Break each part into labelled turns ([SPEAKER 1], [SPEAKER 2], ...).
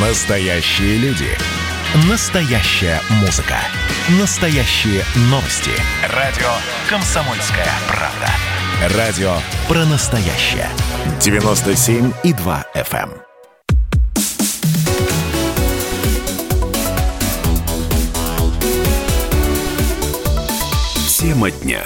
[SPEAKER 1] Настоящие люди. Настоящая музыка. Настоящие новости. Радио «Комсомольская правда». Радио про настоящее. 97,2 FM. Тема дня.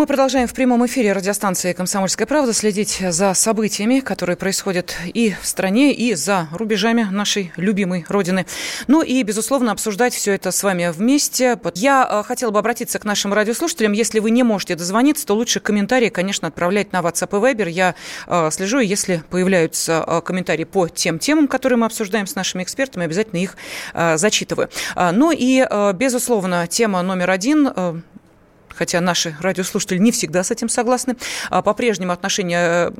[SPEAKER 2] Мы продолжаем в прямом эфире радиостанции «Комсомольская правда» следить за событиями, которые происходят и в стране, и за рубежами нашей любимой Родины. Ну и, безусловно, обсуждать все это с вами вместе. Я э, хотела бы обратиться к нашим радиослушателям. Если вы не можете дозвониться, то лучше комментарии, конечно, отправлять на WhatsApp и Viber. Я э, слежу, и если появляются э, комментарии по тем темам, которые мы обсуждаем с нашими экспертами, обязательно их зачитываю. Ну и, безусловно, тема номер один хотя наши радиослушатели не всегда с этим согласны, а по-прежнему отношения э,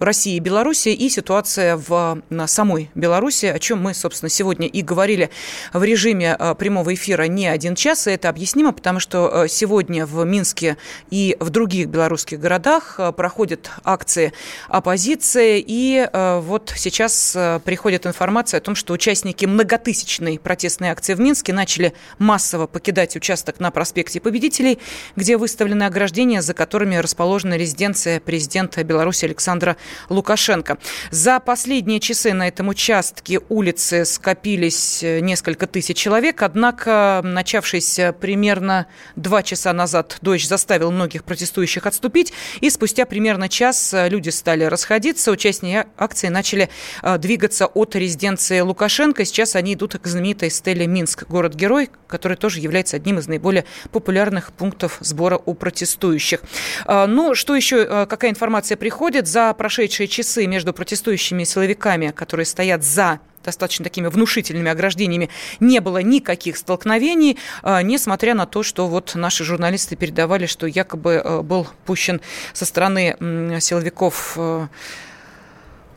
[SPEAKER 2] России и Беларуси и ситуация в самой Беларуси, о чем мы, собственно, сегодня и говорили в режиме э, прямого эфира не один час, и это объяснимо, потому что э, сегодня в Минске и в других белорусских городах проходят акции оппозиции, и вот сейчас приходит информация о том, что участники многотысячной протестной акции в Минске начали массово покидать участок на проспекте Победителей, где выставлены ограждения, за которыми расположена резиденция президента Беларуси Александра Лукашенко. За последние часы на этом участке улицы скопились э, несколько тысяч человек, однако начавшийся примерно два часа назад дождь заставил многих протестующих отступить, и спустя примерно час э, люди стали расходиться, участники акции начали э, двигаться от резиденции Лукашенко. Сейчас они идут к знаменитой стеле Минск, город-герой, который тоже является одним из наиболее популярных пунктов сбора у протестующих. А, ну, что еще, а, какая информация приходит? За прошедшие часы между протестующими силовиками, которые стоят за достаточно такими внушительными ограждениями, не было никаких столкновений, а, несмотря на то, что вот наши журналисты передавали, что якобы был пущен со стороны силовиков Эм,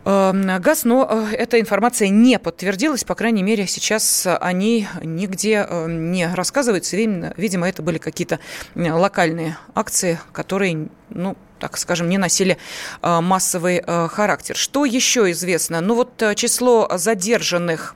[SPEAKER 2] газ, но э, эта информация не подтвердилась, по крайней мере, сейчас они нигде э, не рассказываются. Видимо, это были какие-то локальные акции, которые, ну, так скажем, не носили э, массовый характер. Что еще известно? Ну вот число задержанных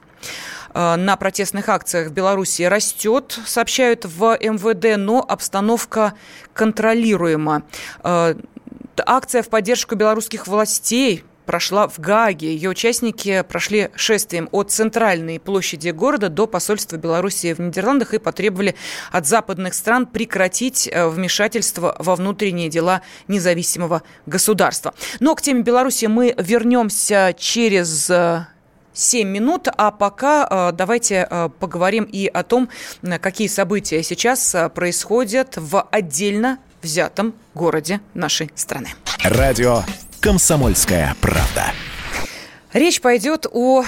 [SPEAKER 2] на протестных акциях в Беларуси растет, сообщают в МВД, но обстановка контролируема. Акция в поддержку белорусских властей прошла в Гааге. Ее участники прошли шествием от центральной площади города до посольства Беларуси в Нидерландах и потребовали от западных стран прекратить э, вмешательство во внутренние дела независимого государства. Но к теме Беларуси мы вернемся через 7 э, минут, а пока э, давайте поговорим и о том, какие события сейчас происходят в отдельно взятом городе нашей страны.
[SPEAKER 1] Радио «Комсомольская правда».
[SPEAKER 2] Речь пойдет о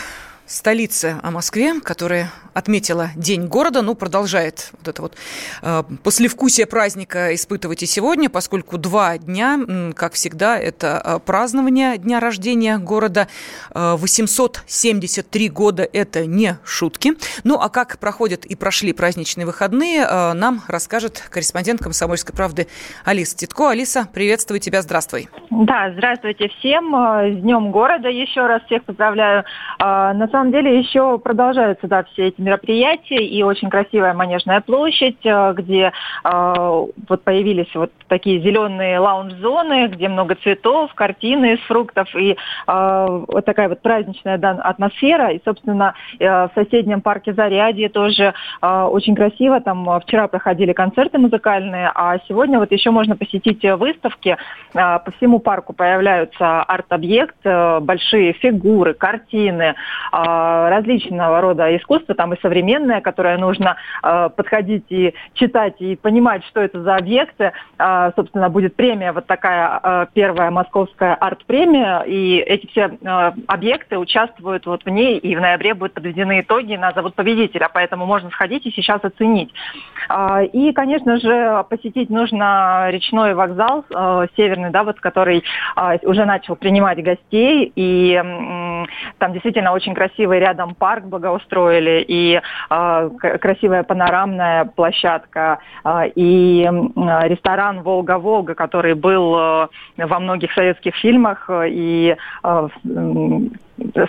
[SPEAKER 2] столице, о Москве, которая отметила День города, ну, продолжает вот это вот э, послевкусие праздника испытывать и сегодня, поскольку два дня, как всегда, это э, празднование дня рождения города. Э, 873 года – это не шутки. Ну, а как проходят и прошли праздничные выходные, нам расскажет корреспондент «Комсомольской правды» Алиса Титко. Алиса, приветствую тебя, здравствуй.
[SPEAKER 3] Да, здравствуйте всем. Э, с Днем города еще раз всех поздравляю. Э, на самом деле еще продолжаются, да, все эти мероприятие и очень красивая Манежная площадь, э, где э, вот появились вот такие зеленые лаунж-зоны, где много цветов, картины из фруктов и э, вот такая вот праздничная да, атмосфера. И, собственно, э, в соседнем парке Зарядье тоже э, очень красиво. Там вчера проходили концерты музыкальные, а сегодня вот еще можно посетить выставки. Э, по всему парку появляются арт-объекты, большие фигуры, картины, э, различного рода искусства. Там и современное, которое нужно э, подходить и читать и понимать, что это за объекты. Э, собственно, будет премия, вот такая первая московская арт-премия, и эти все объекты участвуют вот в ней, и в ноябре будут подведены итоги на зовут победителя, поэтому можно сходить и сейчас оценить. И, конечно же, посетить нужно речной вокзал северный, да, вот который уже начал принимать гостей, и там действительно очень красивый рядом парк благоустроили, и э, красивая панорамная площадка, э, и э, ресторан «Волга-Волга», который был э, во многих советских фильмах, и э,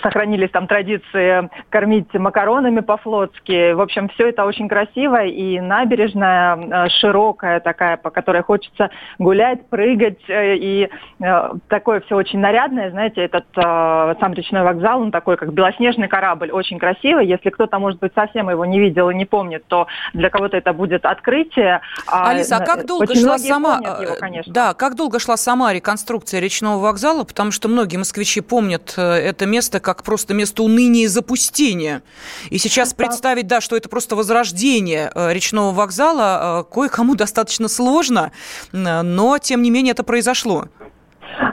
[SPEAKER 3] сохранились там традиции кормить макаронами по-флотски. В общем, все это очень красиво, и набережная э, широкая такая, по которой хочется гулять, прыгать, э, и э, такое все очень нарядное, знаете, этот сам речной вокзал, он такой, как белоснежный корабль, очень красивый. Если кто-то, может быть, совсем его не видел и не помнит, то для кого-то это будет открытие.
[SPEAKER 2] А Алиса, а как долго очень шла сама... Его, да, как долго шла сама реконструкция речного вокзала? Потому что многие москвичи помнят это место место как просто место уныния и запустения. И сейчас представить, да, что это просто возрождение э, речного вокзала, э, кое-кому достаточно сложно, но, тем не менее, это произошло.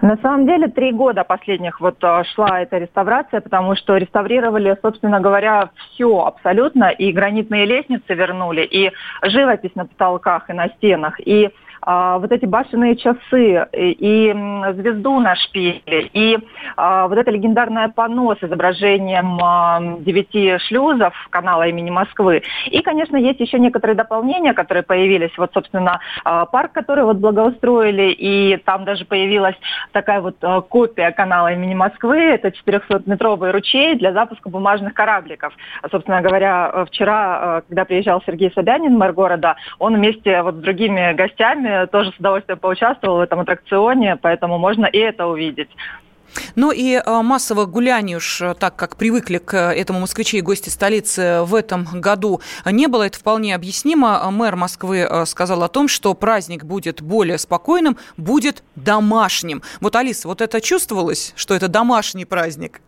[SPEAKER 3] На самом деле три года последних вот э, шла эта реставрация, потому что реставрировали, собственно говоря, все абсолютно, и гранитные лестницы вернули, и живопись на потолках и на стенах, и вот эти башенные часы и, звезду на шпиле, и а, вот это легендарное панно с изображением а, девяти шлюзов канала имени Москвы. И, конечно, есть еще некоторые дополнения, которые появились. Вот, собственно, а, парк, который вот благоустроили, и там даже появилась такая вот а, копия канала имени Москвы. Это 400-метровый ручей для запуска бумажных корабликов. А, собственно говоря, вчера, а, когда приезжал Сергей Собянин, мэр города, он вместе вот с другими гостями тоже с удовольствием поучаствовал в этом аттракционе, поэтому можно и это увидеть.
[SPEAKER 2] Ну и э, массовых гуляний уж э, так, как привыкли к этому москвичи и гости столицы в этом году не было. Это вполне объяснимо. Мэр Москвы э, сказал о том, что праздник будет более спокойным, будет домашним. Вот, Алиса, вот это чувствовалось, что это домашний праздник?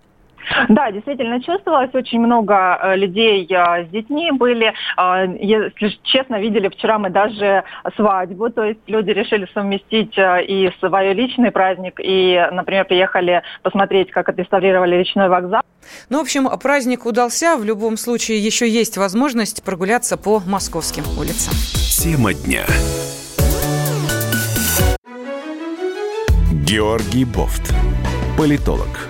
[SPEAKER 3] Да, действительно чувствовалось. Очень много э, людей э, с детьми были. Э, если честно, видели вчера мы даже свадьбу. То есть люди решили совместить и свой личный праздник, и, например, приехали посмотреть, как отреставрировали речной вокзал.
[SPEAKER 2] Ну, в общем, праздник удался. В любом случае, еще есть возможность прогуляться по московским улицам.
[SPEAKER 1] Тема дня. Георгий Бофт. Политолог,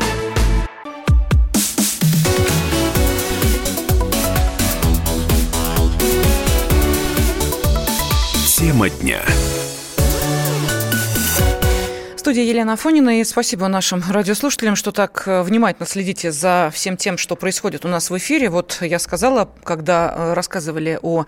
[SPEAKER 1] Тема дня
[SPEAKER 2] студии Елена Афонина. И спасибо нашим радиослушателям, что так э, внимательно следите за всем тем, что происходит у нас в эфире. Вот я сказала, когда э, рассказывали о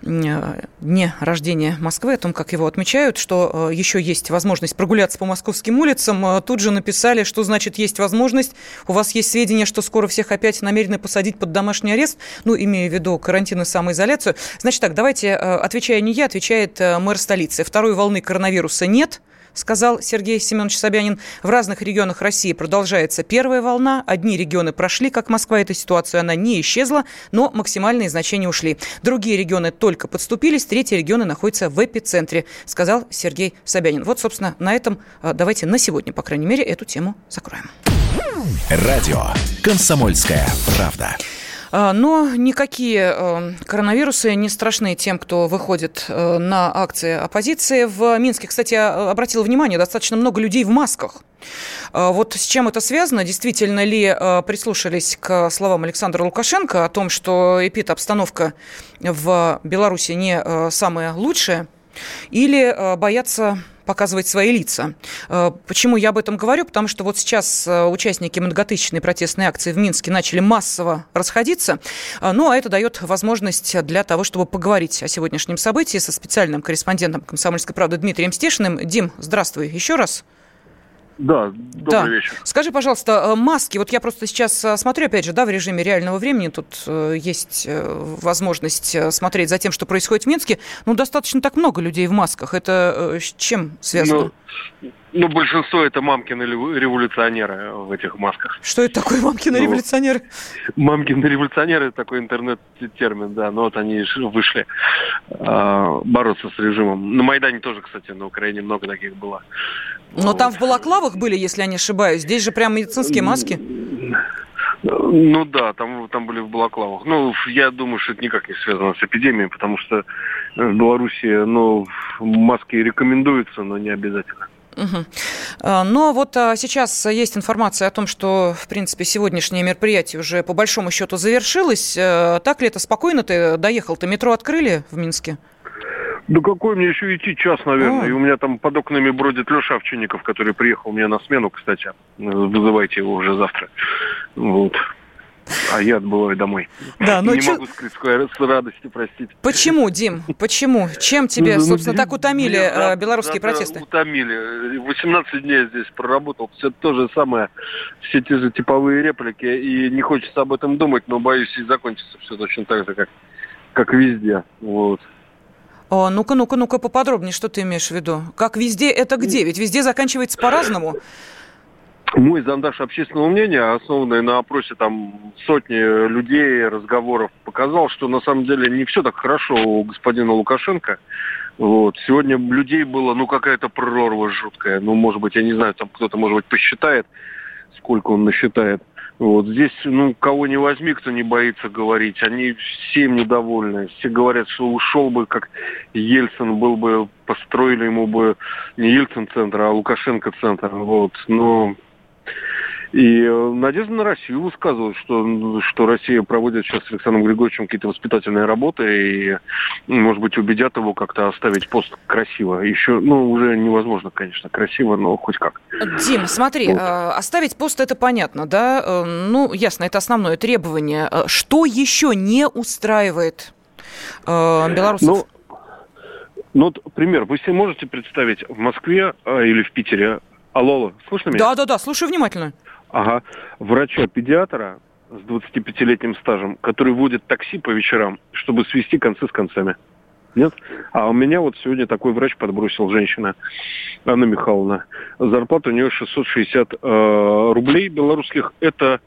[SPEAKER 2] э, дне рождения Москвы, о том, как его отмечают, что еще есть возможность прогуляться по московским улицам. Тут же написали, что значит есть возможность. У вас есть сведения, что скоро всех опять намерены посадить под домашний арест, ну, имея в виду карантин и самоизоляцию. Значит так, давайте, отвечая не я, отвечает мэр столицы. Второй волны коронавируса нет – сказал Сергей Семенович Собянин. В разных регионах России продолжается первая волна. Одни регионы прошли, как Москва, эта ситуация, она не исчезла, но максимальные значения ушли. Другие регионы только подступились, третьи регионы находятся в эпицентре, сказал Сергей Собянин. Вот, собственно, на этом а, давайте на сегодня, по крайней мере, эту тему закроем.
[SPEAKER 1] Радио «Комсомольская правда».
[SPEAKER 2] А, но никакие э, коронавирусы не страшны тем, кто выходит э, на акции оппозиции. В Минске, кстати, я обратила внимание, достаточно много людей в масках. А, вот с чем это связано? Действительно ли э, прислушались к словам Александра Лукашенко о том, что эпид-обстановка в Беларуси не самая лучшая? Или боятся показывать свои лица. Э, почему я об этом говорю? Потому что вот сейчас э, участники многотысячной протестной акции в Минске начали массово расходиться. Э, ну, а это дает возможность для того, чтобы поговорить о сегодняшнем событии со специальным корреспондентом «Комсомольской правды» Дмитрием Стешиным. Дим, здравствуй еще раз.
[SPEAKER 4] Да, добрый да. вечер.
[SPEAKER 2] Скажи, пожалуйста, маски, вот я просто сейчас смотрю, опять же, да, в режиме реального времени, тут есть возможность смотреть за тем, что происходит в Минске, ну, достаточно так много людей в масках, это с чем связано?
[SPEAKER 4] Ну, Ну, большинство это мамкины революционеры в этих масках.
[SPEAKER 2] Что это такое мамкины ну, революционеры?
[SPEAKER 4] Мамкины революционеры – такой интернет-термин, да. Но вот они вышли э, бороться с режимом. На Майдане тоже, кстати, на Украине много таких было.
[SPEAKER 2] Но там в балаклавах были, если я не ошибаюсь. Здесь же прям медицинские маски.
[SPEAKER 4] Ну да, там, там были в балаклавах. Ну, я думаю, что это никак не связано с эпидемией, потому что в Беларуси, ну, маски рекомендуются, но не обязательно.
[SPEAKER 2] Угу. Но вот а, сейчас есть информация о том, что, в принципе, сегодняшнее мероприятие уже по большому счету завершилось. Э, так ли это спокойно ты доехал? Ты метро открыли в Минске?
[SPEAKER 4] Да какой мне еще идти час, наверное. А. И у меня там под окнами бродит Леша Овчинников, который приехал мне на смену, кстати. Вызывайте его уже завтра. Вот. А я отбываю домой. Да, но ну не чё... могу скрыть с радостью, простите.
[SPEAKER 2] Почему, Дим? Почему? Чем тебе, ну, ну собственно, ну, так утомили меня, э, белорусские да, протесты?
[SPEAKER 4] Утомили. 18 дней здесь проработал. Все то же самое. Все те же типовые реплики. И не хочется об этом думать, но боюсь, и закончится все точно так же, как, как везде. Вот.
[SPEAKER 2] О, ну-ка, ну-ка, ну-ка, поподробнее, что ты имеешь в виду? Как везде, это где? Ведь везде заканчивается по-разному.
[SPEAKER 4] Мой зондаж общественного мнения, основанный на опросе там сотни людей, разговоров, показал, что на самом деле не все так хорошо у господина Лукашенко. Вот. Сегодня людей было, ну, какая-то прорва жуткая. Ну, может быть, я не знаю, там кто-то, может быть, посчитает, сколько он насчитает. Вот здесь, ну, кого не возьми, кто не боится говорить, они всем недовольны. Все говорят, что ушел бы, как Ельцин был бы, построили ему бы не Ельцин-центр, а Лукашенко-центр. Вот. Но и э, надежда на Россию высказывают, что, что Россия проводит сейчас с Александром Григорьевичем какие-то воспитательные работы и, может быть, убедят его как-то оставить пост красиво. Еще, ну, уже невозможно, конечно, красиво, но хоть как.
[SPEAKER 2] Дим, смотри, вот. Э, оставить пост это понятно, да? Э, ну, ясно, это основное требование. Что еще не устраивает белорусов?
[SPEAKER 4] Ну, ну, вот пример. Вы себе можете представить в Москве или в Питере Алло, слышно меня?
[SPEAKER 2] Да, да, да, слушаю внимательно.
[SPEAKER 4] Ага. Врача-педиатра с 25-летним стажем, который водит такси по вечерам, чтобы свести концы с концами. Нет? А у меня вот сегодня такой врач подбросил женщина, Анна Михайловна. Зарплата у нее 660 э, рублей белорусских. Это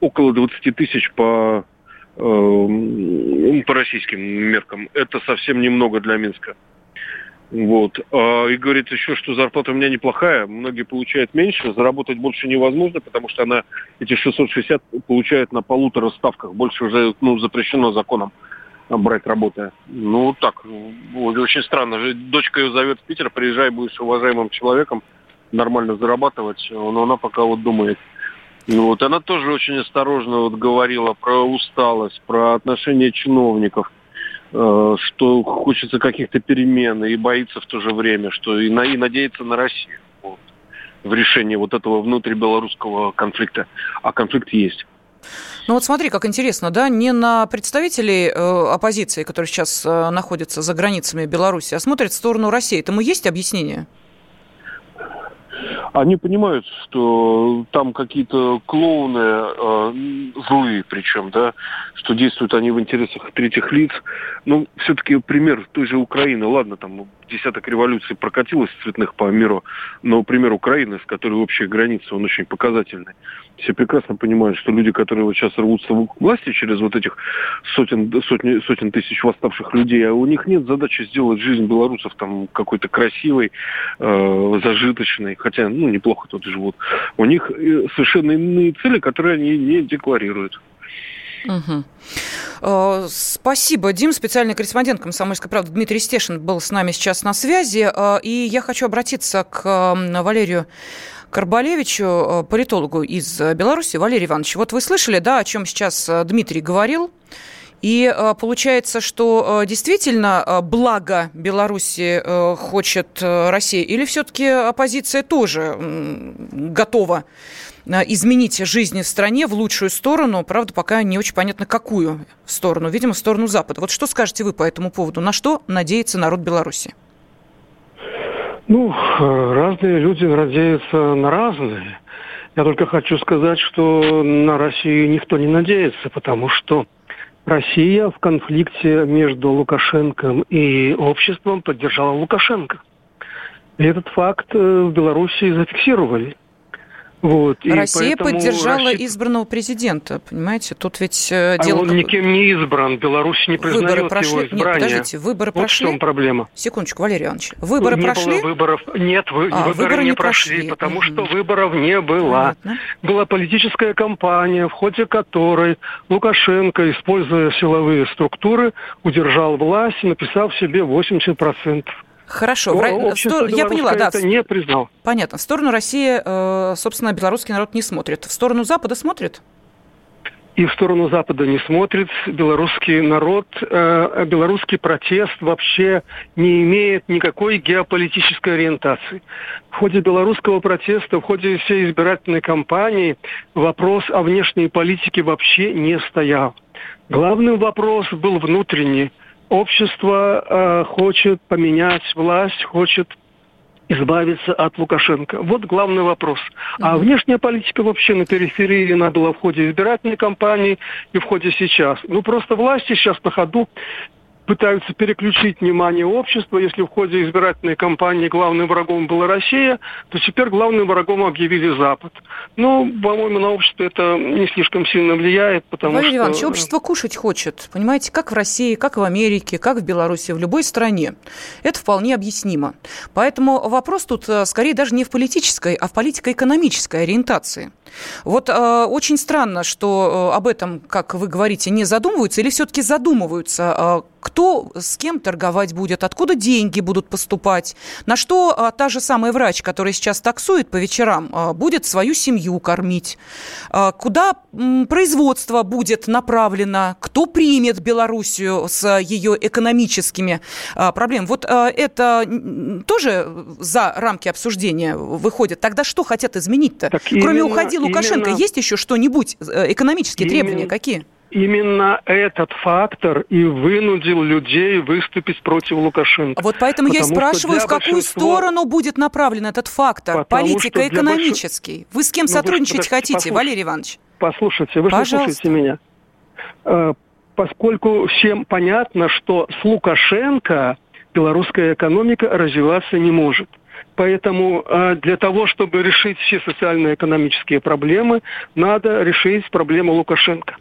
[SPEAKER 4] около 20 тысяч по, э, по российским меркам. Это совсем немного для Минска. Вот. А, и говорит еще, что зарплата у меня неплохая, многие получают меньше, заработать больше невозможно, потому что она эти 660 получает на полутора ставках, больше уже ну, запрещено законом брать работы. Ну, так, вот, очень странно. Дочка ее зовет в Питер, приезжай, будешь уважаемым человеком, нормально зарабатывать, но она пока вот думает. Ну, вот, она тоже очень осторожно вот говорила про усталость, про отношения чиновников – Э, что хочется каких-то перемен и боится в то же время, что и, на, и надеется на Россию вот, в решении вот этого внутрибелорусского конфликта. А конфликт есть.
[SPEAKER 2] Ну вот смотри, как интересно, да, не на представителей э, оппозиции, которые сейчас э, находятся за границами Беларуси, а смотрят в сторону России. Этому есть объяснение?
[SPEAKER 4] Они понимают, что там какие-то клоуны э, злые, причем, да, что действуют они в интересах третьих лиц. Ну, все-таки пример той же Украины, ладно, там десяток революций прокатилось цветных по миру, но пример Украины, с которой общая граница, он очень показательный. Все прекрасно понимают, что люди, которые вот сейчас рвутся в власти через вот этих сотен, сотни, сотен тысяч восставших людей, а у них нет задачи сделать жизнь белорусов там какой-то красивой, э, зажиточной, хотя, ну, неплохо тут живут. У них э, совершенно иные цели, которые они не декларируют.
[SPEAKER 2] Угу. Спасибо, Дим. Специальный корреспондент «Комсомольской правды» Дмитрий Стешин был с нами сейчас на связи. Э, и я хочу обратиться к Валерию Карбалевичу, политологу из Беларуси. Валерий Иванович, вот вы слышали, да, о чем сейчас Дмитрий говорил? И получается, что действительно благо Беларуси хочет Россия, или все-таки оппозиция тоже готова Э, изменить жизнь в стране в лучшую сторону, правда, пока не очень понятно, какую сторону, видимо, в сторону Запада. Вот что скажете вы по этому поводу? На что надеется народ Беларуси?
[SPEAKER 5] Ну, э, разные люди надеются на разные. Я только хочу сказать, что на Россию никто не надеется, потому что Россия в конфликте между Лукашенко и обществом поддержала Лукашенко. И этот факт э, в Беларуси зафиксировали.
[SPEAKER 2] Вот, Россия поддержала Россия... избранного президента, понимаете? Тут ведь э, а дело...
[SPEAKER 5] он никем не избран, Беларусь не признает выборы
[SPEAKER 2] прошли...
[SPEAKER 5] его избрание.
[SPEAKER 2] Нет, подождите, выборы
[SPEAKER 5] вот
[SPEAKER 2] прошли?
[SPEAKER 5] в чем проблема.
[SPEAKER 2] Секундочку, Валерий Иванович. Выборы
[SPEAKER 5] не
[SPEAKER 2] прошли?
[SPEAKER 5] Было выборов. Нет, вы... а, выборы, выборы не прошли, прошли потому угу. что выборов не было. Понятно. Была политическая кампания, в ходе которой Лукашенко, используя силовые структуры, удержал власть, написав себе 80%.
[SPEAKER 2] Хорошо. Ну, в... Стор... Я поняла, да.
[SPEAKER 5] Это не признал.
[SPEAKER 2] Понятно. В сторону России, э, собственно, белорусский народ не смотрит. В сторону Запада смотрит?
[SPEAKER 5] и в сторону Запада не смотрит. Белорусский народ, э, белорусский протест вообще не имеет никакой геополитической ориентации. В ходе белорусского протеста, в ходе всей избирательной кампании вопрос о внешней политике вообще не стоял. Главным вопрос был внутренний – общество э, хочет поменять власть, хочет избавиться от Лукашенко. Вот главный вопрос. А внешняя политика вообще на периферии она была в ходе избирательной кампании и в ходе сейчас. Ну, просто власти сейчас на ходу пытаются переключить внимание общества. Если в ходе избирательной кампании главным врагом была Россия, то теперь главным врагом объявили Запад. Ну, по-моему, на общество это не слишком сильно влияет, потому
[SPEAKER 2] Валерий
[SPEAKER 5] что...
[SPEAKER 2] Иванович, общество кушать хочет, понимаете, как в России, как в Америке, как в Беларуси, в любой стране. Это вполне объяснимо. Поэтому вопрос тут э, скорее даже не в политической, а в политико-экономической ориентации. Вот э, очень странно, что э, об этом, как вы говорите, не задумываются или все-таки задумываются. Э, кто с кем торговать будет, откуда деньги будут поступать, на что э, та же самая врач, которая сейчас таксует по вечерам, э, будет свою семью кормить, э, куда э, производство будет направлено, кто примет Белоруссию с ее экономическими э, проблемами. Вот э, это тоже за рамки обсуждения выходит. Тогда что хотят изменить-то? Кроме уходи Лукашенко, именно... есть еще что-нибудь, э, экономические именно... требования какие?
[SPEAKER 5] Именно этот фактор и вынудил людей выступить против Лукашенко.
[SPEAKER 2] Вот поэтому Потому я и спрашиваю, в какую сторону будет направлен этот фактор, политико-экономический? Больш... Вы с кем ну, сотрудничать вы, хотите, послушайте, Валерий Иванович?
[SPEAKER 5] Послушайте, вы Пожалуйста. слушаете меня. Э, поскольку всем понятно, что с Лукашенко белорусская экономика развиваться не может. Поэтому э, для того, чтобы решить все социально-экономические проблемы, надо решить проблему Лукашенко.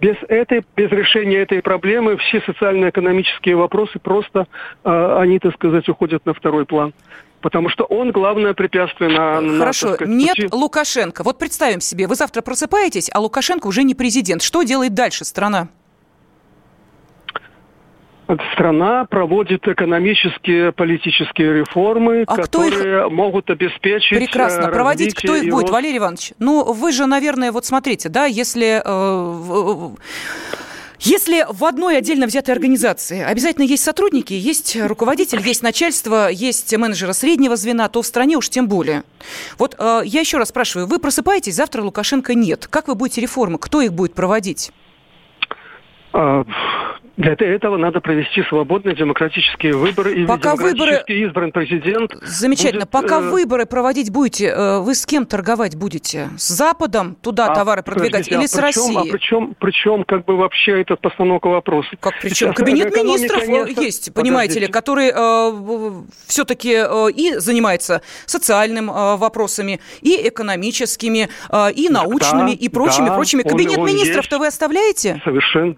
[SPEAKER 5] Без, этой, без решения этой проблемы все социально-экономические вопросы просто, э, они, так сказать, уходят на второй план. Потому что он главное препятствие на...
[SPEAKER 2] Хорошо,
[SPEAKER 5] на, сказать,
[SPEAKER 2] нет пути. Лукашенко. Вот представим себе, вы завтра просыпаетесь, а Лукашенко уже не президент. Что делает дальше страна?
[SPEAKER 5] Страна проводит экономические, политические реформы, а которые их... могут обеспечить
[SPEAKER 2] Прекрасно. Проводить кто их будет, рост... Валерий Иванович? Ну, вы же, наверное, вот смотрите, да, если... Э, если в одной отдельно взятой организации обязательно есть сотрудники, есть руководитель, есть начальство, есть менеджеры среднего звена, то в стране уж тем более. Вот э, я еще раз спрашиваю, вы просыпаетесь, завтра Лукашенко нет. Как вы будете реформы? Кто их будет проводить?
[SPEAKER 5] А, для этого надо провести свободные демократические выборы. И
[SPEAKER 2] Пока
[SPEAKER 5] выборы... избран президент.
[SPEAKER 2] Замечательно.
[SPEAKER 5] Будет,
[SPEAKER 2] Пока э... выборы проводить будете, э, вы с кем торговать будете? С Западом туда а, товары продвигать или а с Россией? А
[SPEAKER 5] причем, причем как бы вообще эта постановка вопроса?
[SPEAKER 2] Как причем? Сейчас Кабинет министров конечно... есть, понимаете ли, который э, все-таки э, и занимается социальными э, вопросами, и экономическими, э, и научными, да, и прочими, да, прочими. Кабинет министров-то вы оставляете?
[SPEAKER 5] Совершенно.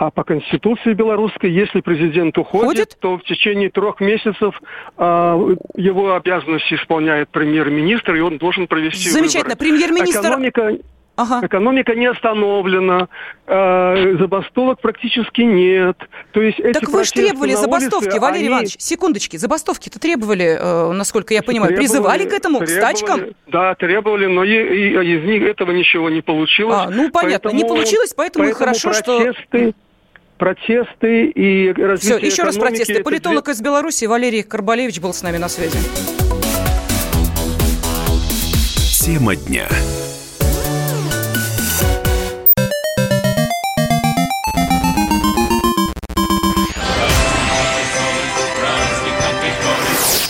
[SPEAKER 5] А по Конституции белорусской, если президент уходит, Ходит? то в течение трех месяцев э, его обязанности исполняет премьер-министр, и он должен провести
[SPEAKER 2] Замечательно. Премьер-министр...
[SPEAKER 5] Экономика... Ага. Экономика не остановлена, э, забастовок практически нет. То есть эти
[SPEAKER 2] так вы же требовали забастовки, улице, Валерий они... Иванович, секундочки, забастовки-то требовали, э, насколько я понимаю, требовали, призывали к этому, требовали, к стачкам?
[SPEAKER 5] Да, требовали, но и, и, из них этого ничего не получилось.
[SPEAKER 2] А, ну понятно, поэтому, не получилось, поэтому, поэтому хорошо,
[SPEAKER 5] протесты,
[SPEAKER 2] что
[SPEAKER 5] протесты и развитие
[SPEAKER 2] Все, еще раз протесты. Политолог из Беларуси Валерий Карбалевич был с нами на связи.
[SPEAKER 1] Тема дня.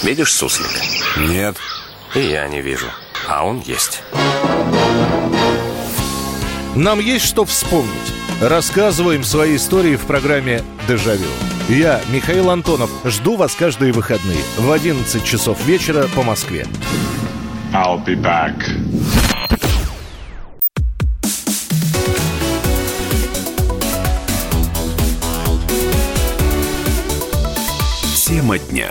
[SPEAKER 6] Видишь суслик?
[SPEAKER 7] Нет.
[SPEAKER 6] И я не вижу. А он есть.
[SPEAKER 7] Нам есть что вспомнить. Рассказываем свои истории в программе «Дежавю». Я, Михаил Антонов, жду вас каждые выходные в 11 часов вечера по Москве.
[SPEAKER 8] I'll be back.
[SPEAKER 1] Тема дня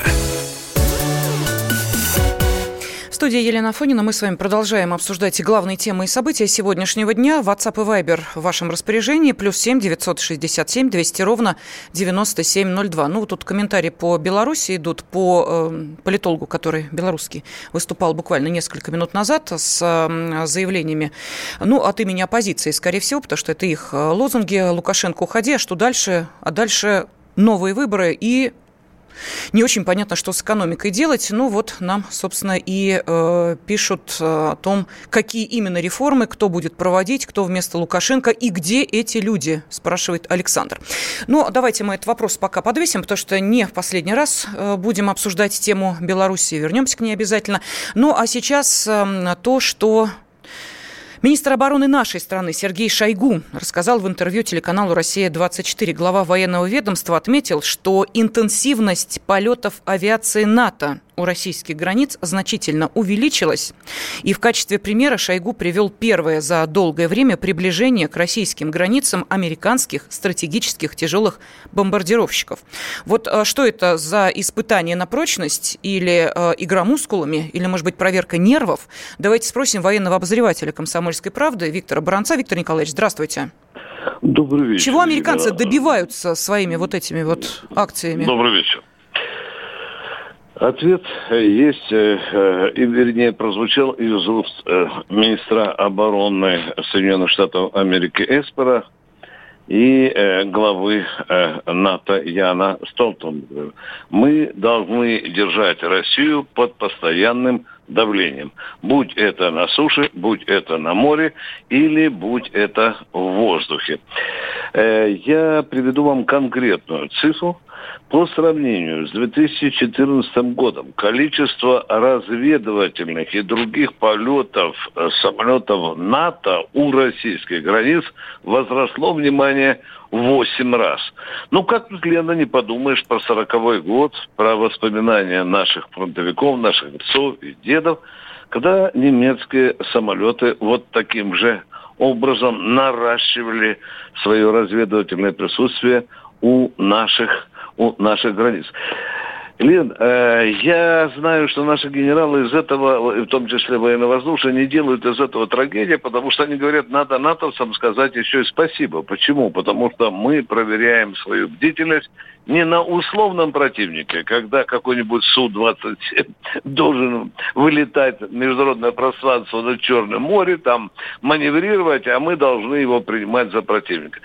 [SPEAKER 2] студии Елена Фонина. Мы с вами продолжаем обсуждать главные темы и события сегодняшнего дня. WhatsApp и Viber в вашем распоряжении. Плюс семь девятьсот шестьдесят семь двести ровно девяносто семь ноль два. Ну, тут комментарии по Беларуси идут по э, политологу, который белорусский выступал буквально несколько минут назад с э, заявлениями, ну, от имени оппозиции, скорее всего, потому что это их э, лозунги «Лукашенко, уходи», а что дальше? А дальше новые выборы и не очень понятно, что с экономикой делать. Ну вот нам, собственно, и э, пишут э, о том, какие именно реформы, кто будет проводить, кто вместо Лукашенко и где эти люди, спрашивает Александр. Ну, давайте мы этот вопрос пока подвесим, потому что не в последний раз э, будем обсуждать тему Беларуси, вернемся к ней обязательно. Ну, а сейчас э, то, что Министр обороны нашей страны Сергей Шойгу рассказал в интервью телеканалу «Россия-24». Глава военного ведомства отметил, что интенсивность полетов авиации НАТО у российских границ значительно увеличилась. И в качестве примера Шойгу привел первое за долгое время приближение к российским границам американских стратегических тяжелых бомбардировщиков. Вот а, что это за испытание на прочность или э, игра мускулами, или, может быть, проверка нервов? Давайте спросим военного обозревателя «Комсомольской правды» Виктора Баранца. Виктор Николаевич, здравствуйте.
[SPEAKER 9] Добрый вечер.
[SPEAKER 2] Чего американцы добиваются своими вот этими вот акциями?
[SPEAKER 9] Добрый вечер. Ответ есть, э, э, и вернее прозвучал из уст э, министра обороны Соединенных Штатов Америки Эспера и главы НАТО Яна Столтенберга. Мы должны держать Россию под постоянным давлением. Будь это на суше, будь это на море или будь это в воздухе. Я приведу вам конкретную цифру по сравнению с 2014 годом количество разведывательных и других полетов э, самолетов НАТО у российских границ возросло, внимание, в 8 раз. Ну, как тут, Лена, не подумаешь про сороковой год, про воспоминания наших фронтовиков, наших отцов и дедов, когда немецкие самолеты вот таким же образом наращивали свое разведывательное присутствие у наших у наших границ. Лен, э, я знаю, что наши генералы из этого, в том числе военно-воздушные, не делают из этого трагедия, потому что они говорят, надо натовцам сказать еще и спасибо. Почему? Потому что мы проверяем свою бдительность не на условном противнике, когда какой-нибудь Су-27 должен вылетать в международное пространство над Черным море, там маневрировать, а мы должны его принимать за противника.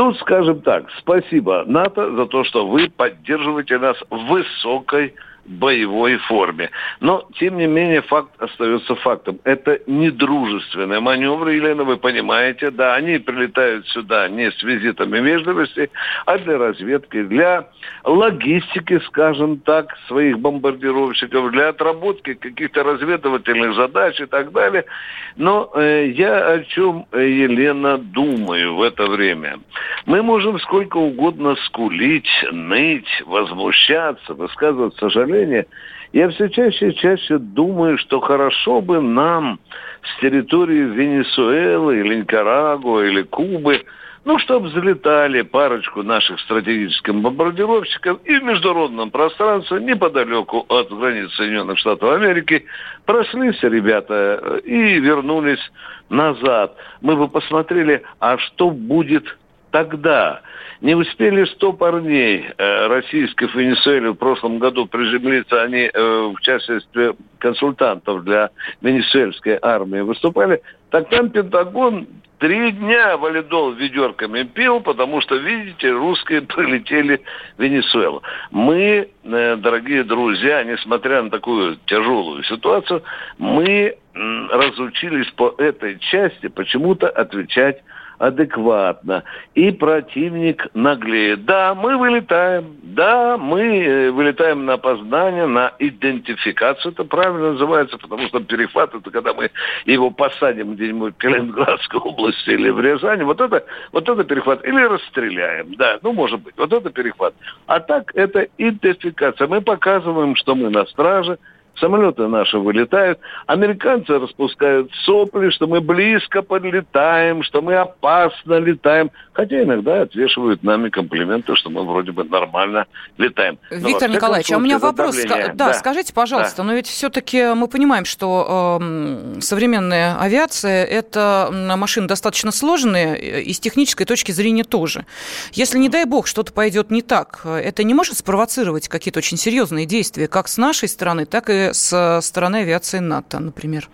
[SPEAKER 9] Тут скажем так, спасибо НАТО за то, что вы поддерживаете нас высокой боевой форме. Но, тем не менее, факт остается фактом. Это недружественные маневры, Елена, вы понимаете, да, они прилетают сюда не с визитами вежливости, а для разведки, для логистики, скажем так, своих бомбардировщиков, для отработки каких-то разведывательных задач и так далее. Но э, я о чем, Елена, думаю в это время. Мы можем сколько угодно скулить, ныть, возмущаться, высказывать сожаление, сожаление, я все чаще и чаще думаю, что хорошо бы нам с территории Венесуэлы или Никарагуа или Кубы, ну, чтобы залетали парочку наших стратегических бомбардировщиков и в международном пространстве неподалеку от границ Соединенных Штатов Америки прошлись ребята и вернулись назад. Мы бы посмотрели, а что будет тогда. Не успели 100 парней э, российских в Венесуэле в прошлом году приземлиться, они э, в качестве консультантов для венесуэльской армии выступали, так там Пентагон три дня валидол ведерками пил, потому что, видите, русские прилетели в Венесуэлу. Мы, э, дорогие друзья, несмотря на такую тяжелую ситуацию, мы разучились по этой части почему-то отвечать адекватно, и противник наглеет. Да, мы вылетаем, да, мы э, вылетаем на опознание, на идентификацию, это правильно называется, потому что перехват, это когда мы его посадим где-нибудь в Калининградской области или в Рязани, вот это, вот это перехват. Или расстреляем, да, ну, может быть, вот это перехват. А так, это идентификация. Мы показываем, что мы на страже, Самолеты наши вылетают. Американцы распускают сопли, что мы близко подлетаем, что мы опасно летаем. Хотя иногда отвешивают нами комплименты, что мы вроде бы нормально летаем.
[SPEAKER 2] Но Виктор Николаевич, случае, а у меня вопрос. Да, да, скажите, пожалуйста, да. но ведь все-таки мы понимаем, что э, современная авиация – это машины достаточно сложные, э, и с технической точки зрения тоже. Если, не дай бог, что-то пойдет не так, это не может спровоцировать какие-то очень серьезные действия, как с нашей стороны, так и с стороны авиации НАТО, например?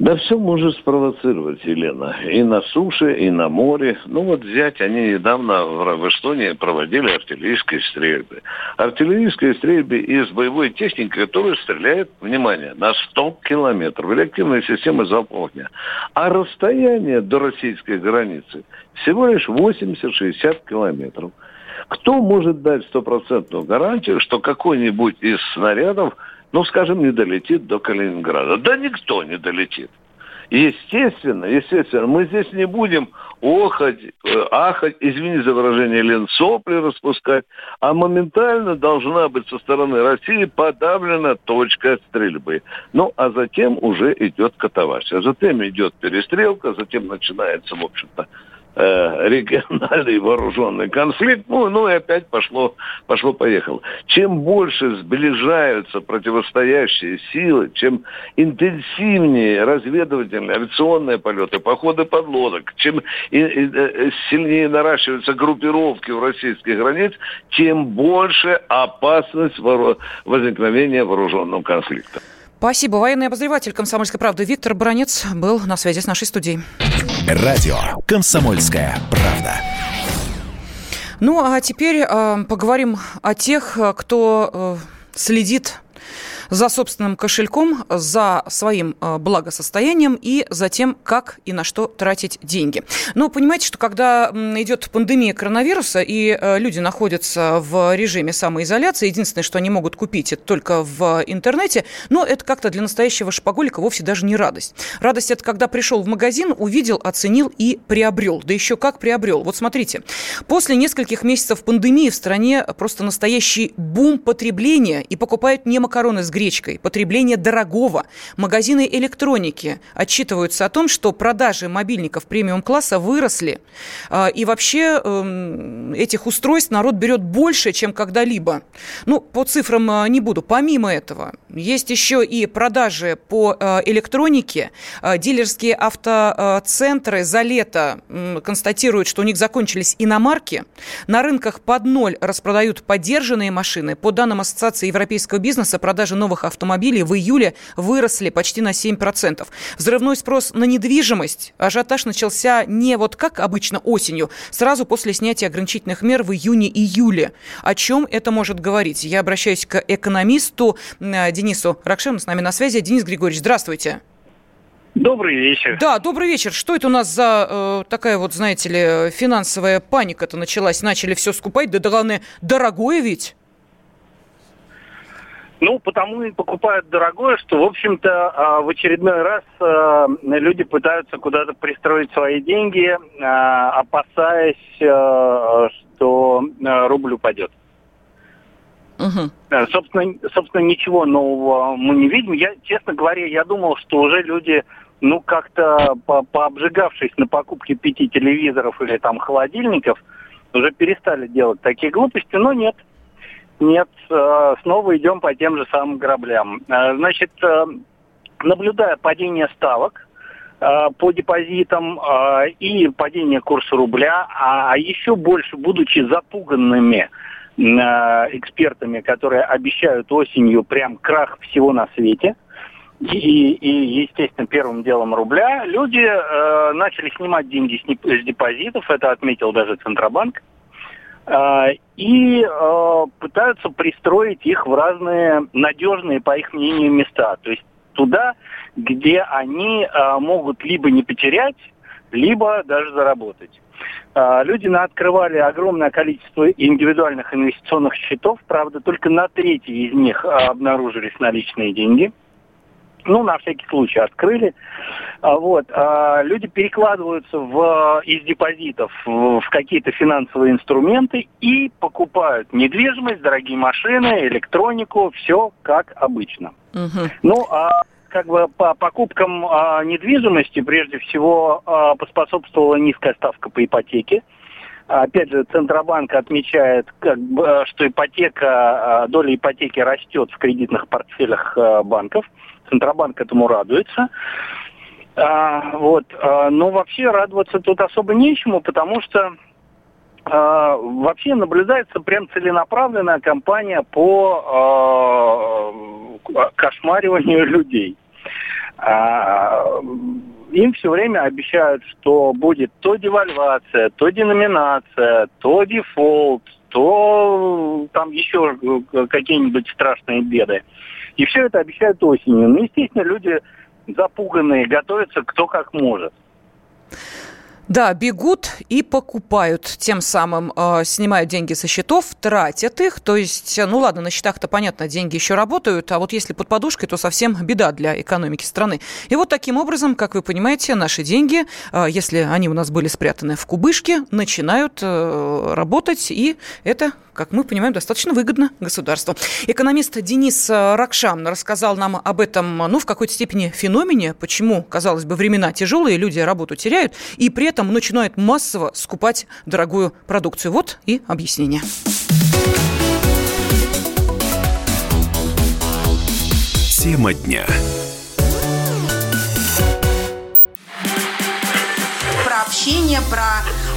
[SPEAKER 9] Да все может спровоцировать, Елена. И на суше, и на море. Ну вот взять, они недавно в Эстонии проводили артиллерийские стрельбы. Артиллерийские стрельбы из боевой техники, которая стреляет, внимание, на 100 километров. Реактивные системы залпового. А расстояние до российской границы всего лишь 80-60 километров. Кто может дать стопроцентную гарантию, что какой-нибудь из снарядов, ну, скажем, не долетит до Калининграда? Да никто не долетит. Естественно, естественно, мы здесь не будем охать, э, ахать, извини за выражение, лен сопли распускать, а моментально должна быть со стороны России подавлена точка стрельбы. Ну, а затем уже идет катавасия. Затем идет перестрелка, затем начинается, в общем-то, э, региональный вооруженный конфликт, ну, ну и опять пошло, пошло поехало. Чем больше сближаются противостоящие силы, чем интенсивнее разведывательные авиационные полеты, походы подлодок, чем и, и, и, э, сильнее наращиваются группировки у российских границ, тем больше опасность воро... возникновения вооруженного конфликта.
[SPEAKER 2] Спасибо. Военный обозреватель «Комсомольской правды» Виктор Бронец был на связи с нашей студией.
[SPEAKER 1] Радио «Комсомольская правда».
[SPEAKER 2] Ну, а теперь э, поговорим о тех, кто э, следит за собственным кошельком, за своим э, благосостоянием и за тем, как и на что тратить деньги. Но понимаете, что когда идет пандемия коронавируса и э, люди находятся в режиме самоизоляции, единственное, что они могут купить, это только в интернете, но это как-то для настоящего шпаголика вовсе даже не радость. Радость – это когда пришел в магазин, увидел, оценил и приобрел. Да еще как приобрел. Вот смотрите, после нескольких месяцев пандемии в стране просто настоящий бум потребления и покупают не макароны с гречкой, потребление дорогого. Магазины электроники отчитываются о том, что продажи мобильников премиум-класса выросли. А, и вообще эм, этих устройств народ берет больше, чем когда-либо. Ну, по цифрам э, не буду. Помимо этого, есть еще и продажи по э, электронике. Э, дилерские автоцентры за лето констатируют, что у них закончились иномарки. На рынках под ноль распродают поддержанные машины. По данным Ассоциации европейского бизнеса, продажи новых новых автомобилей в июле выросли почти на 7%. Взрывной спрос на недвижимость. Ажиотаж начался не вот как обычно осенью, сразу после снятия ограничительных мер в июне-июле. О чем это может говорить? Я обращаюсь к экономисту Денису Ракшину, с нами на связи. Денис Григорьевич, здравствуйте.
[SPEAKER 10] Добрый вечер.
[SPEAKER 2] Да, добрый вечер. Что это у нас за э, такая вот, знаете ли, финансовая паника-то началась? Начали все скупать, да главное, дорогое ведь?
[SPEAKER 10] Ну, потому и покупают дорогое, что, в общем-то, а, в очередной раз а, люди пытаются куда-то пристроить свои деньги, а, опасаясь, что рубль упадет. Угу. Собственно, собственно, ничего нового мы не видим. Я, честно говоря, я думал, что уже люди, ну, как-то по пообжигавшись на покупке пяти телевизоров или там холодильников, уже перестали делать такие глупости, но нет – нет, э, снова идем по тем же самым граблям. Э, значит, э, наблюдая падение ставок по депозитам и падение курса рубля, а еще больше, будучи запуганными экспертами, которые обещают осенью прям крах всего на свете, и, и естественно, первым делом рубля, люди э, начали снимать деньги с депозитов, это отметил даже Центробанк, а, и а, пытаются пристроить их в разные надежные, по их мнению, места. То есть туда, где они а, могут либо не потерять, либо даже заработать. А, люди открывали огромное количество индивидуальных инвестиционных счетов, правда, только на третьей из них а, обнаружились наличные деньги. Ну, на всякий случай открыли. А, вот. Люди перекладываются в, из депозитов в какие-то финансовые инструменты и покупают недвижимость, дорогие машины, электронику, все как обычно. Угу. Ну, а как бы по покупкам а, недвижимости прежде всего а, поспособствовала низкая ставка по ипотеке. Опять же, Центробанк отмечает, как бы, что ипотека, а, доля ипотеки растет в кредитных портфелях а, банков. Центробанк этому радуется. А, вот. Но вообще радоваться тут особо нечему, потому что вообще наблюдается прям целенаправленная кампания по кошмариванию людей. Им все время обещают, что будет то девальвация, то деноминация, то дефолт, то там еще какие-нибудь страшные беды. И все это обещают осенью. Ну, естественно, люди запуганные, готовятся кто как может.
[SPEAKER 2] Да, бегут и покупают, тем самым э, снимают деньги со счетов, тратят их. То есть, ну ладно, на счетах-то понятно, деньги еще работают, а вот если под подушкой, то совсем беда для экономики страны. И вот таким образом, как вы понимаете, наши деньги, э, если они у нас были спрятаны в кубышке, начинают э, работать, и это как мы понимаем, достаточно выгодно государству. Экономист Денис э, Ракшам рассказал нам об этом, ну, в какой-то степени феномене, почему, казалось бы, времена тяжелые, люди работу теряют, и при этом начинают массово скупать дорогую продукцию. Вот и объяснение.
[SPEAKER 1] Тема дня.
[SPEAKER 11] Про общение, про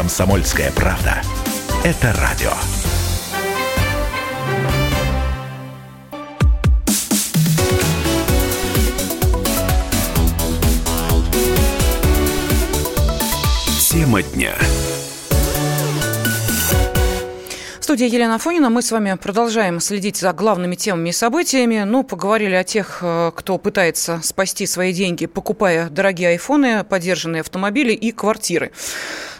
[SPEAKER 1] «Комсомольская правда». Это радио. Тема дня.
[SPEAKER 2] студии Елена Фонина. Мы с вами продолжаем следить за главными темами и событиями. Ну, поговорили о тех, э, кто пытается спасти свои деньги, покупая дорогие айфоны, подержанные автомобили и квартиры.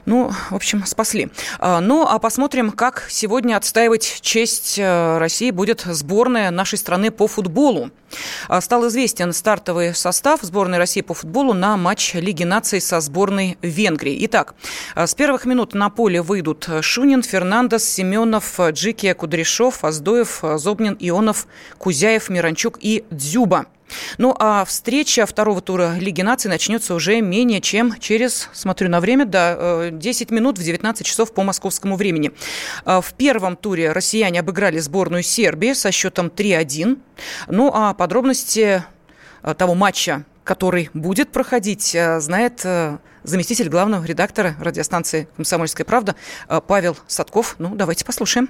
[SPEAKER 2] Ну, в общем, спасли. А, ну, а посмотрим, как сегодня отстаивать честь э, России будет сборная нашей страны по футболу. А, стал известен стартовый состав сборной России по футболу на матч Лиги наций со сборной Венгрии. Итак, а, с первых минут на поле выйдут Шунин, Фернандес, Семенов, Джикия, Кудряшов, Аздоев, Зобнин, Ионов, Кузяев, Миранчук и Дзюба. Ну а встреча второго тура Лиги наций начнется уже менее чем через, смотрю на время, да, 10 э, минут в 19 часов по московскому времени. Э, в первом туре россияне обыграли сборную Сербии со счетом 3-1. Ну а подробности э, того матча, который будет проходить, знает заместитель главного редактора радиостанции «Комсомольская правда» Павел Садков. Ну, давайте послушаем.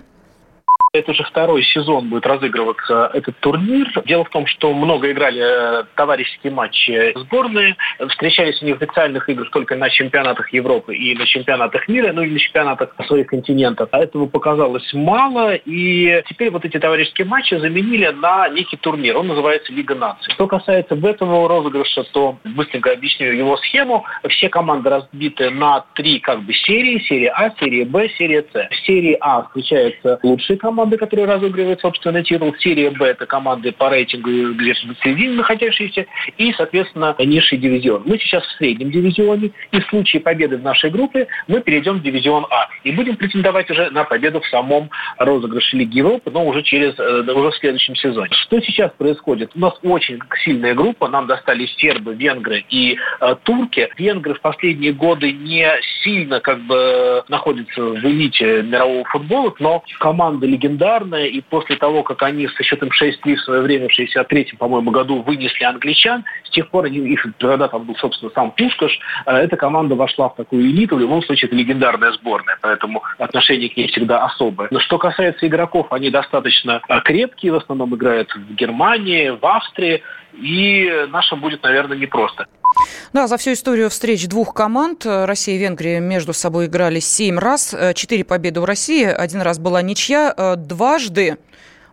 [SPEAKER 12] Это уже второй сезон будет разыгрываться этот турнир. Дело в том, что много играли э, товарищеские матчи сборные. Встречались они в официальных играх только на чемпионатах Европы и на чемпионатах мира, ну и на чемпионатах своих континентов. А этого показалось мало. И теперь вот эти товарищеские матчи заменили на некий турнир. Он называется Лига наций. Что касается этого розыгрыша, то быстренько объясню его схему. Все команды разбиты на три как бы серии. Серия А, серия Б, серия С. В серии А встречаются лучшие команды команды, которые разыгрывают собственный титул. Серия Б – это команды по рейтингу где-то на середине находящиеся. И, соответственно, низший дивизион. Мы сейчас в среднем дивизионе. И в случае победы в нашей группе мы перейдем в дивизион А. И будем претендовать уже на победу в самом розыгрыше Лиги Европы, но уже через э, уже в следующем сезоне. Что сейчас происходит? У нас очень сильная группа. Нам достались сербы, венгры и э, турки. Венгры в последние годы не сильно как бы находятся в элите мирового футбола, но команда Лиги легендарная, и после того, как они со счетом 6-3 в свое время, в 63-м, по-моему, году вынесли англичан, с тех пор, их, тогда там был, собственно, сам Пушкаш, э, эта команда вошла в такую элиту, в любом случае, это легендарная сборная, поэтому отношение к ней всегда особое. Но что касается игроков, они достаточно э, крепкие, в основном играют в Германии, в Австрии, и нашим будет, наверное, непросто.
[SPEAKER 2] Да, за всю историю встреч двух команд Россия и Венгрия между собой играли семь раз. Четыре победы у России, один раз была ничья. Дважды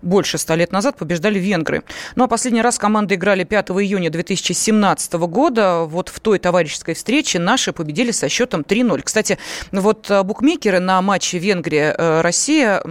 [SPEAKER 2] больше ста лет назад побеждали венгры. Ну а последний раз команды играли 5 июня 2017 года. Вот в той товарищеской встрече наши победили со счетом 3-0. Кстати, вот э, букмекеры на матче Венгрия-Россия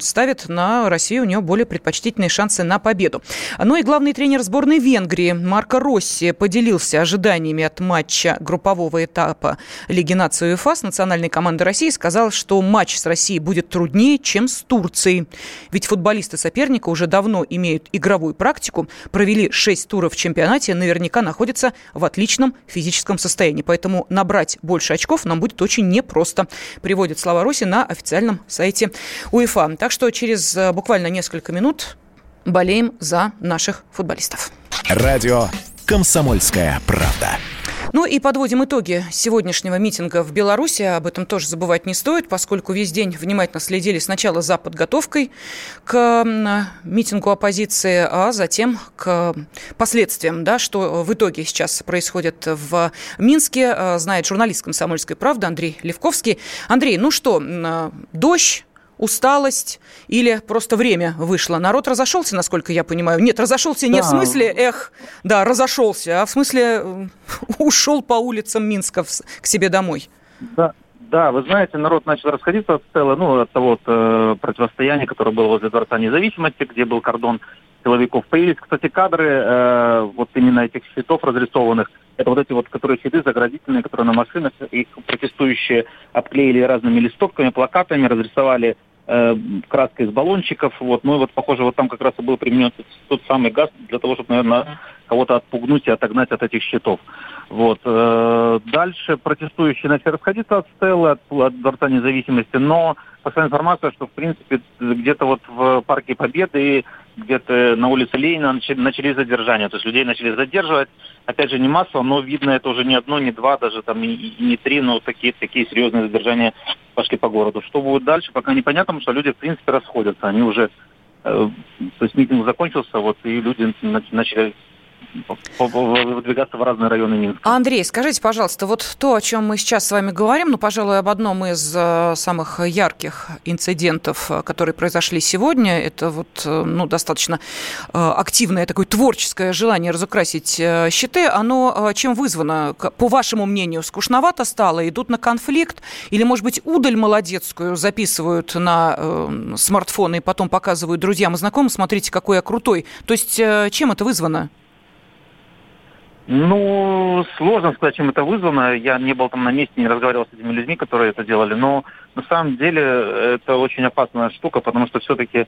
[SPEAKER 2] ставят на Россию у нее более предпочтительные шансы на победу. Ну и главный тренер сборной Венгрии Марко Росси поделился ожиданиями от матча группового этапа Лиги нации УЕФА с национальной командой России. Сказал, что матч с Россией будет труднее, чем с Турцией. Ведь футболисты соперника уже давно имеют игровую практику, провели 6 туров в чемпионате, наверняка находятся в отличном физическом состоянии. Поэтому набрать больше очков нам будет очень непросто, приводит слова Руси на официальном сайте УЕФА. Так что через э, буквально несколько минут болеем за наших футболистов.
[SPEAKER 1] Радио «Комсомольская правда».
[SPEAKER 2] Ну и подводим итоги сегодняшнего митинга в Беларуси. Об этом тоже забывать не стоит, поскольку весь день внимательно следили сначала за подготовкой к митингу оппозиции, а затем к последствиям, да, что в итоге сейчас происходит в Минске, а, знает журналист «Комсомольской правды» Андрей Левковский. Андрей, ну что, дождь, усталость или просто время вышло? Народ разошелся, насколько я понимаю. Нет, разошелся не да. в смысле, эх, да, разошелся, а в смысле э, ушел по улицам Минска к себе домой.
[SPEAKER 13] Да, да, вы знаете, народ начал расходиться от цела, ну, от того от, э, противостояния, которое было возле Дворца независимости, где был кордон силовиков. Появились, кстати, кадры э, вот именно этих щитов разрисованных. Это вот эти вот, которые щиты заградительные, которые на машинах, их протестующие обклеили разными листовками, плакатами, разрисовали э, краской из баллончиков. Вот. Ну и вот, похоже, вот там как раз и был применен тот самый газ для того, чтобы, наверное, кого-то отпугнуть и отогнать от этих щитов. Вот. Э, дальше протестующие начали расходиться от стелы, от, от Дворца независимости, но пошла информация, что, в принципе, где-то вот в Парке Победы и где-то на улице Ленина начали, начали задержания. То есть людей начали задерживать. Опять же, не массово, но видно это уже не одно, не два, даже там и, и не три, но такие, такие серьезные задержания пошли по городу. Что будет дальше, пока непонятно, потому что люди, в принципе, расходятся. Они уже... Э, то есть митинг закончился, вот, и люди начали выдвигаться в разные районы Минска.
[SPEAKER 2] Андрей, скажите, пожалуйста, вот то, о чем мы сейчас с вами говорим, ну, пожалуй, об одном из э, самых ярких инцидентов, э, которые произошли сегодня, это вот, э, ну, достаточно активное такое творческое желание разукрасить щиты, оно чем вызвано? По вашему мнению, скучновато стало, идут на конфликт, или, может быть, удаль молодецкую записывают на э, смартфоны и потом показывают друзьям и знакомым, смотрите, какой я крутой. То есть чем это вызвано?
[SPEAKER 13] Ну, сложно сказать, чем это вызвано. Я не был там на месте, не разговаривал с этими людьми, которые это делали. Но на самом деле это очень опасная штука, потому что все-таки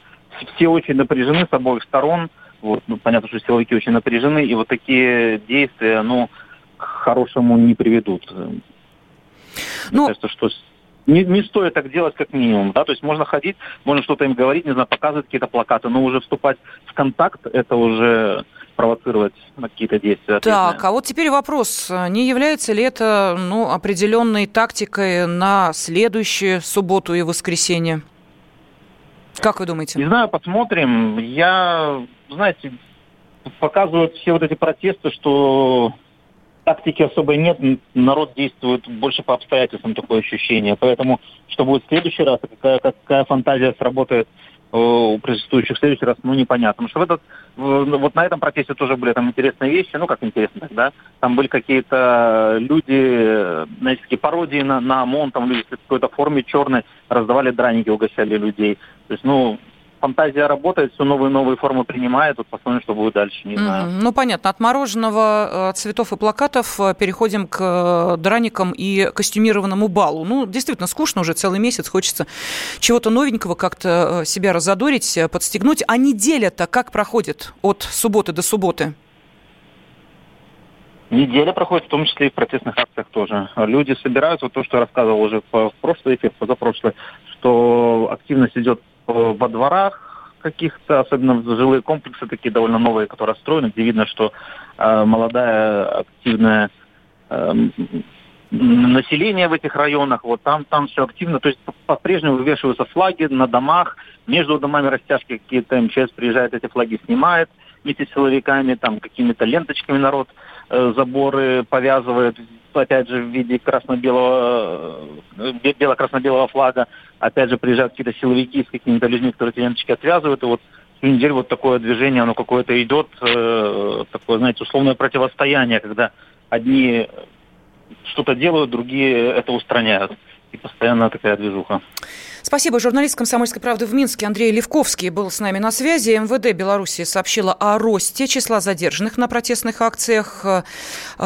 [SPEAKER 13] все очень напряжены с обоих сторон. Вот, ну, понятно, что силовики очень напряжены, и вот такие действия, ну, к хорошему не приведут. Ну, Мне кажется, что не, не стоит так делать как минимум, да, то есть можно ходить, можно что-то им говорить, не знаю, показывать какие-то плакаты, но уже вступать в контакт, это уже провоцировать какие-то действия.
[SPEAKER 2] Ответные. Так, а вот теперь вопрос. Не является ли это ну, определенной тактикой на следующую субботу и воскресенье? Как вы думаете?
[SPEAKER 13] Не знаю, посмотрим. Я, знаете, показывают все вот эти протесты, что тактики особой нет, народ действует больше по обстоятельствам, такое ощущение. Поэтому, что будет в следующий раз, какая, какая фантазия сработает у протестующих в следующий раз, ну, непонятно. Потому что в этот, вот на этом протесте тоже были там интересные вещи, ну, как интересно, да, там были какие-то люди, знаете, такие пародии на, на ОМОН, там люди в какой-то форме черной раздавали драники, угощали людей. То есть, ну, фантазия работает, все новые новые формы принимает. Вот посмотрим, что будет дальше, не знаю. Mm-hmm.
[SPEAKER 2] Ну, понятно. От мороженого, э, цветов и плакатов э, переходим к э, драникам и костюмированному балу. Ну, действительно, скучно уже целый месяц. Хочется чего-то новенького, как-то себя разодорить, подстегнуть. А неделя-то как проходит от субботы до субботы?
[SPEAKER 13] Неделя проходит, в том числе и в протестных акциях тоже. Люди собираются, вот то, что я рассказывал уже в прошлый эфир, позапрошлый, что активность идет во дворах каких-то, особенно жилые комплексы такие довольно новые, которые строены, где видно, что э, молодая активная э, население в этих районах, вот там, там все активно, то есть по-прежнему вывешиваются флаги на домах, между домами растяжки какие-то МЧС приезжает, эти флаги снимает вместе с силовиками, там какими-то ленточками народ э, заборы повязывает, опять же, в виде красно-белого, э, бело-красно-белого флага, опять же, приезжают какие-то силовики с какими-то людьми, которые эти ленточки отвязывают, и вот неделю вот такое движение, оно какое-то идет, э, такое, знаете, условное противостояние, когда одни что-то делают, другие это устраняют. И постоянно такая движуха.
[SPEAKER 2] Спасибо. Журналист «Комсомольской правды» в Минске Андрей Левковский был с нами на связи. МВД Беларуси сообщила о росте числа задержанных на протестных акциях. Э,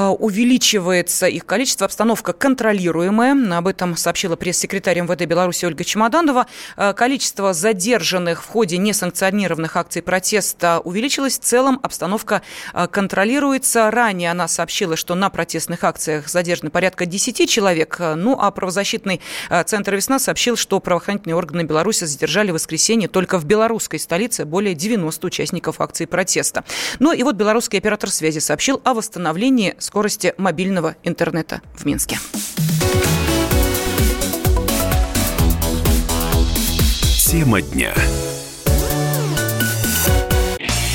[SPEAKER 2] увеличивается их количество. Обстановка контролируемая. Об этом сообщила пресс-секретарь МВД Беларуси Ольга Чемоданова. Э, количество задержанных в ходе несанкционированных акций протеста увеличилось. В целом обстановка э, контролируется. Ранее она сообщила, что на протестных акциях задержаны порядка 10 человек. Ну, а правозащитный центр «Весна» сообщил, что правоохранительные правоохранительные органы Беларуси задержали в воскресенье только в белорусской столице более 90 участников акции протеста. Ну и вот белорусский оператор связи сообщил о восстановлении скорости мобильного интернета в Минске.
[SPEAKER 14] Тема дня.